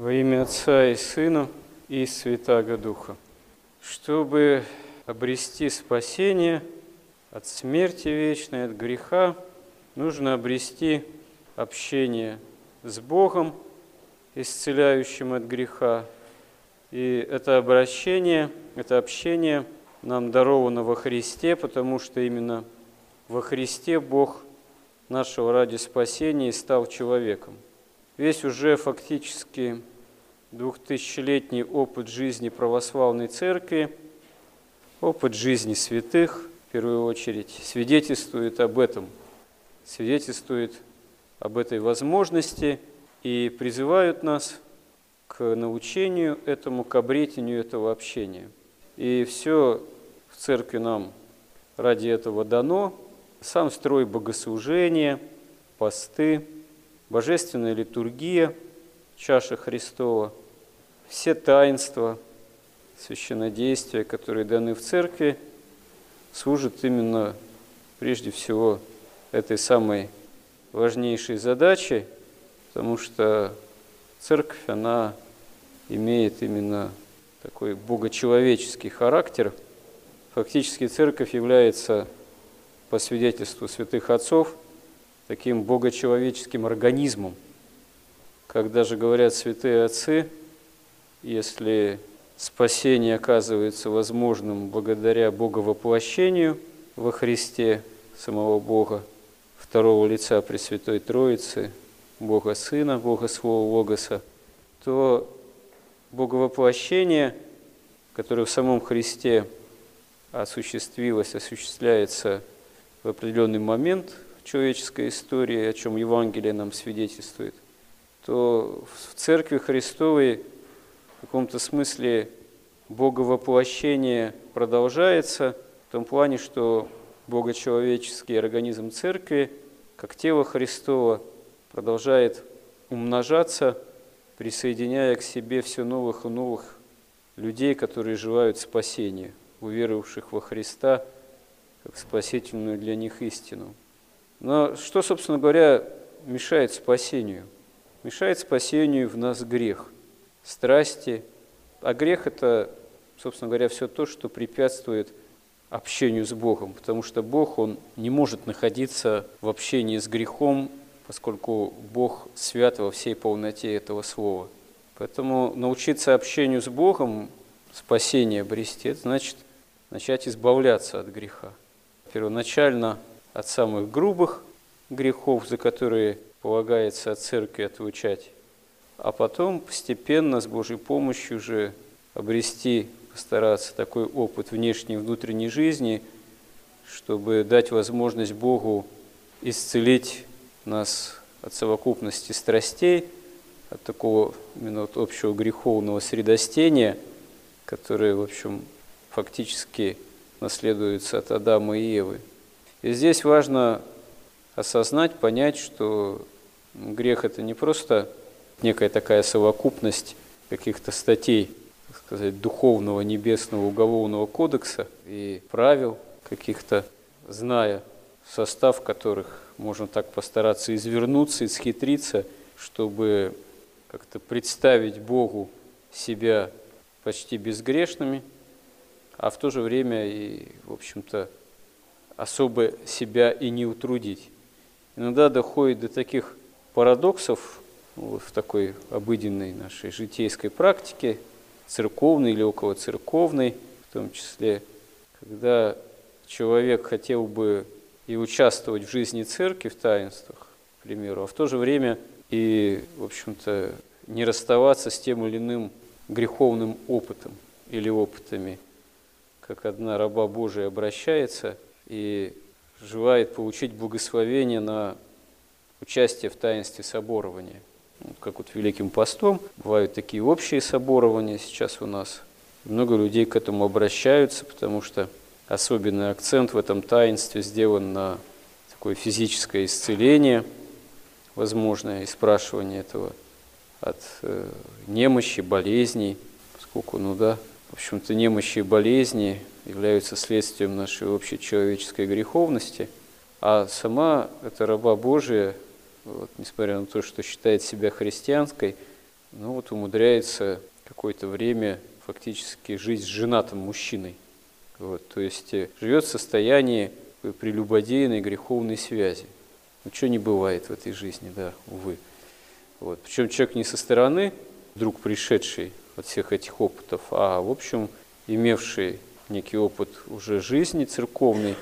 Во имя Отца и Сына и Святаго Духа. Чтобы обрести спасение от смерти вечной, от греха, нужно обрести общение с Богом, исцеляющим от греха. И это обращение, это общение нам даровано во Христе, потому что именно во Христе Бог нашего ради спасения стал человеком. Весь уже фактически двухтысячелетний опыт жизни православной церкви, опыт жизни святых, в первую очередь, свидетельствует об этом, свидетельствует об этой возможности и призывают нас к научению этому, к обретению этого общения. И все в церкви нам ради этого дано. Сам строй богослужения, посты, божественная литургия, чаша Христова – все таинства, священнодействия, которые даны в церкви, служат именно прежде всего этой самой важнейшей задачей, потому что церковь, она имеет именно такой богочеловеческий характер. Фактически церковь является, по свидетельству святых отцов, таким богочеловеческим организмом. Как даже говорят святые отцы – если спасение оказывается возможным благодаря Боговоплощению во Христе самого Бога, второго лица Пресвятой Троицы, Бога Сына, Бога Слова Логоса, то Боговоплощение, которое в самом Христе осуществилось, осуществляется в определенный момент человеческой истории, о чем Евангелие нам свидетельствует, то в Церкви Христовой в каком-то смысле боговоплощение продолжается в том плане, что богочеловеческий организм церкви, как тело Христова, продолжает умножаться, присоединяя к себе все новых и новых людей, которые желают спасения, уверовавших во Христа, как спасительную для них истину. Но что, собственно говоря, мешает спасению? Мешает спасению в нас грех – страсти. А грех – это, собственно говоря, все то, что препятствует общению с Богом, потому что Бог, Он не может находиться в общении с грехом, поскольку Бог свят во всей полноте этого слова. Поэтому научиться общению с Богом, спасение обрести, это значит начать избавляться от греха. Первоначально от самых грубых грехов, за которые полагается от церкви отлучать, а потом постепенно с Божьей помощью уже обрести, постараться такой опыт внешней и внутренней жизни, чтобы дать возможность Богу исцелить нас от совокупности страстей, от такого именно вот общего греховного средостения, которое, в общем, фактически наследуется от Адама и Евы. И здесь важно осознать, понять, что грех – это не просто некая такая совокупность каких-то статей, так сказать, духовного небесного уголовного кодекса и правил каких-то, зная состав которых можно так постараться извернуться, исхитриться, чтобы как-то представить Богу себя почти безгрешными, а в то же время и, в общем-то, особо себя и не утрудить. Иногда доходит до таких парадоксов вот в такой обыденной нашей житейской практике, церковной или около церковной, в том числе, когда человек хотел бы и участвовать в жизни церкви, в таинствах, к примеру, а в то же время и, в общем-то, не расставаться с тем или иным греховным опытом или опытами, как одна раба Божия обращается и желает получить благословение на участие в таинстве соборования как вот Великим постом, бывают такие общие соборования сейчас у нас. Много людей к этому обращаются, потому что особенный акцент в этом таинстве сделан на такое физическое исцеление, возможное спрашивание этого от э, немощи, болезней, поскольку, ну да, в общем-то, немощи и болезни являются следствием нашей общей человеческой греховности, а сама эта раба Божия вот, несмотря на то, что считает себя христианской, ну вот умудряется какое-то время фактически жить с женатым мужчиной. Вот, то есть э, живет в состоянии прелюбодейной греховной связи. Ничего не бывает в этой жизни, да, увы. Вот. Причем человек не со стороны, вдруг пришедший от всех этих опытов, а, в общем, имевший некий опыт уже жизни церковной,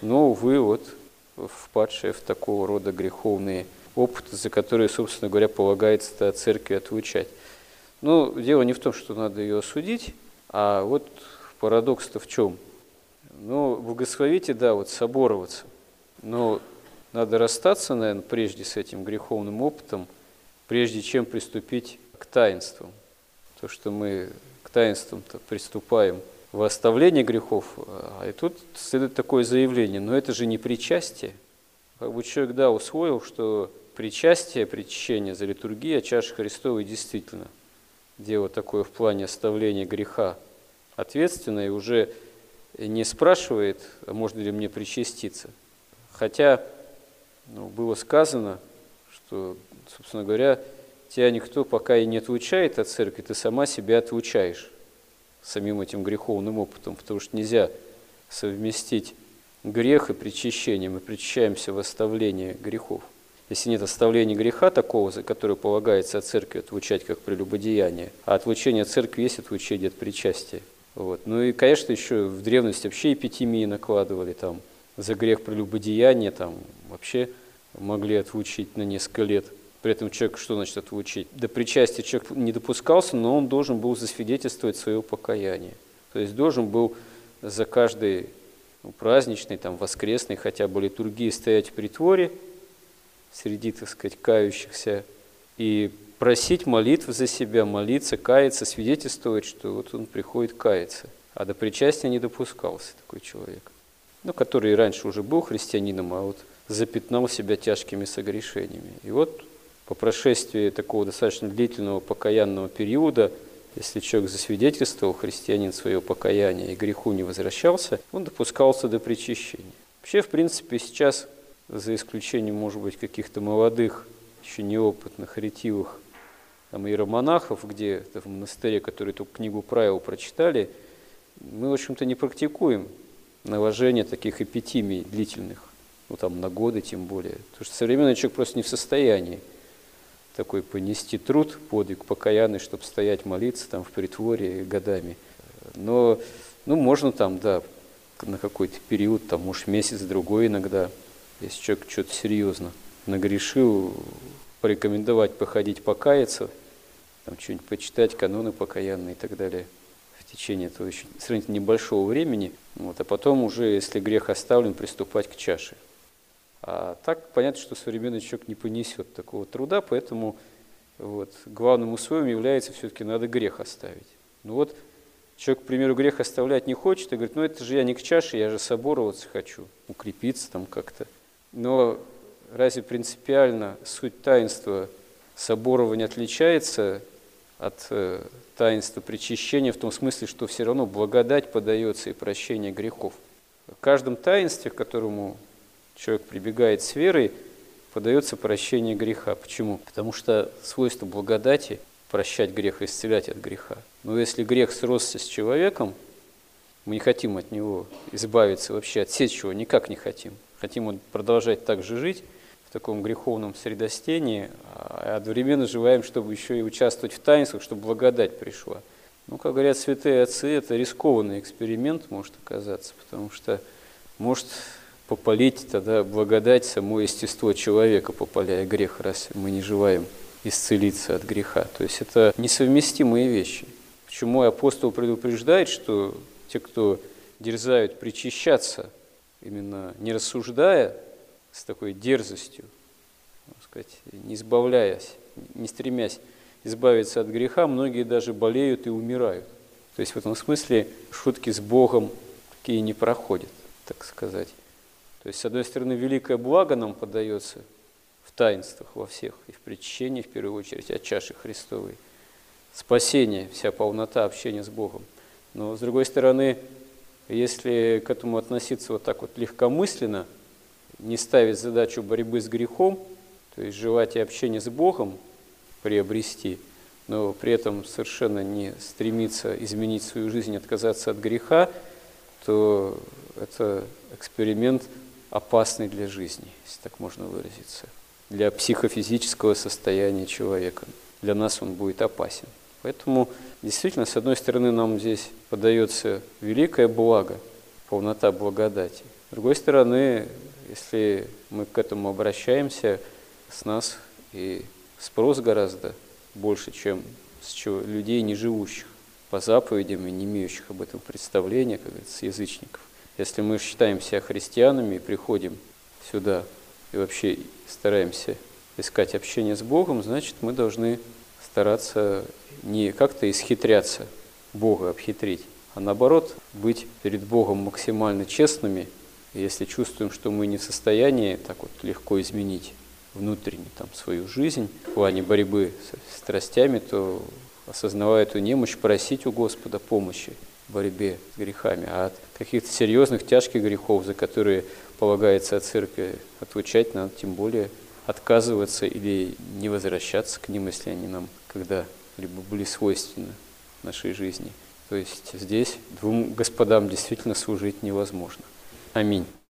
но, увы, вот впадшие в такого рода греховные опыты, за которые, собственно говоря, полагается от церкви отлучать. Но дело не в том, что надо ее осудить, а вот парадокс-то в чем? Ну, благословите, да, вот собороваться, но надо расстаться, наверное, прежде с этим греховным опытом, прежде чем приступить к таинствам. То, что мы к таинствам-то приступаем в оставление грехов, а и тут следует такое заявление, но это же не причастие. Как бы человек, да, усвоил, что причастие, причащение за литургией, а чаша Христовой действительно дело такое в плане оставления греха ответственное, и уже не спрашивает, а можно ли мне причаститься. Хотя ну, было сказано, что, собственно говоря, тебя никто пока и не отлучает от церкви, ты сама себя отлучаешь самим этим греховным опытом, потому что нельзя совместить грех и причащение. Мы причащаемся в оставлении грехов. Если нет оставления греха такого, за который полагается от церкви отлучать как прелюбодеяние, а отлучение от церкви есть отлучение от причастия. Вот. Ну и, конечно, еще в древности вообще эпитемии накладывали там за грех прелюбодеяния, там вообще могли отлучить на несколько лет. При этом человек что значит отлучить? До причастия человек не допускался, но он должен был засвидетельствовать свое покаяние. То есть должен был за каждый ну, праздничный, там, воскресный хотя бы литургии стоять в притворе среди, так сказать, кающихся и просить молитв за себя, молиться, каяться, свидетельствовать, что вот он приходит каяться. А до причастия не допускался такой человек. Ну, который раньше уже был христианином, а вот запятнал себя тяжкими согрешениями. И вот по прошествии такого достаточно длительного покаянного периода, если человек засвидетельствовал, христианин, свое покаяние и греху не возвращался, он допускался до причащения. Вообще, в принципе, сейчас, за исключением, может быть, каких-то молодых, еще неопытных, ретивых там, иеромонахов, где в монастыре, которые только книгу правил прочитали, мы, в общем-то, не практикуем наложение таких эпитимий длительных, ну там на годы тем более. Потому что современный человек просто не в состоянии такой понести труд, подвиг покаянный, чтобы стоять молиться там в притворе годами. Но, ну, можно там, да, на какой-то период, там, может, месяц-другой иногда, если человек что-то серьезно нагрешил, порекомендовать походить покаяться, там что-нибудь почитать, каноны покаянные и так далее в течение этого очень сравнительно небольшого времени, вот, а потом уже, если грех оставлен, приступать к чаше. А так понятно, что современный человек не понесет такого труда, поэтому вот, главным условием является все-таки надо грех оставить. Ну вот человек, к примеру, грех оставлять не хочет и говорит, ну это же я не к чаше, я же собороваться хочу, укрепиться там как-то. Но разве принципиально суть таинства соборования отличается от э, таинства причащения в том смысле, что все равно благодать подается и прощение грехов. В каждом таинстве, которому человек прибегает с верой, подается прощение греха. Почему? Потому что свойство благодати – прощать грех и исцелять от греха. Но если грех сросся с человеком, мы не хотим от него избавиться, вообще отсечь его никак не хотим. Хотим продолжать так же жить, в таком греховном средостении, а одновременно желаем, чтобы еще и участвовать в таинствах, чтобы благодать пришла. Ну, как говорят святые отцы, это рискованный эксперимент может оказаться, потому что может попалить тогда благодать само естество человека, попаляя грех, раз мы не желаем исцелиться от греха. То есть это несовместимые вещи. Почему апостол предупреждает, что те, кто дерзают причащаться, именно не рассуждая с такой дерзостью, сказать, не избавляясь, не стремясь избавиться от греха, многие даже болеют и умирают. То есть в этом смысле шутки с Богом такие не проходят, так сказать. То есть, с одной стороны, великое благо нам подается в таинствах во всех, и в причащении, в первую очередь, от чаши Христовой. Спасение, вся полнота общения с Богом. Но, с другой стороны, если к этому относиться вот так вот легкомысленно, не ставить задачу борьбы с грехом, то есть желать и общение с Богом приобрести, но при этом совершенно не стремится изменить свою жизнь, отказаться от греха, то это эксперимент опасный для жизни, если так можно выразиться, для психофизического состояния человека. Для нас он будет опасен. Поэтому действительно, с одной стороны, нам здесь подается великое благо, полнота благодати. С другой стороны, если мы к этому обращаемся, с нас и спрос гораздо больше, чем с людей, не живущих по заповедям и не имеющих об этом представления, как говорится, язычников. Если мы считаем себя христианами и приходим сюда и вообще стараемся искать общение с Богом, значит, мы должны стараться не как-то исхитряться, Бога обхитрить, а наоборот, быть перед Богом максимально честными. Если чувствуем, что мы не в состоянии так вот легко изменить внутренне там, свою жизнь в плане борьбы с страстями, то, осознавая эту немощь, просить у Господа помощи борьбе с грехами. А от каких-то серьезных, тяжких грехов, за которые полагается от церкви отвечать, надо тем более отказываться или не возвращаться к ним, если они нам когда-либо были свойственны нашей жизни. То есть здесь двум господам действительно служить невозможно. Аминь.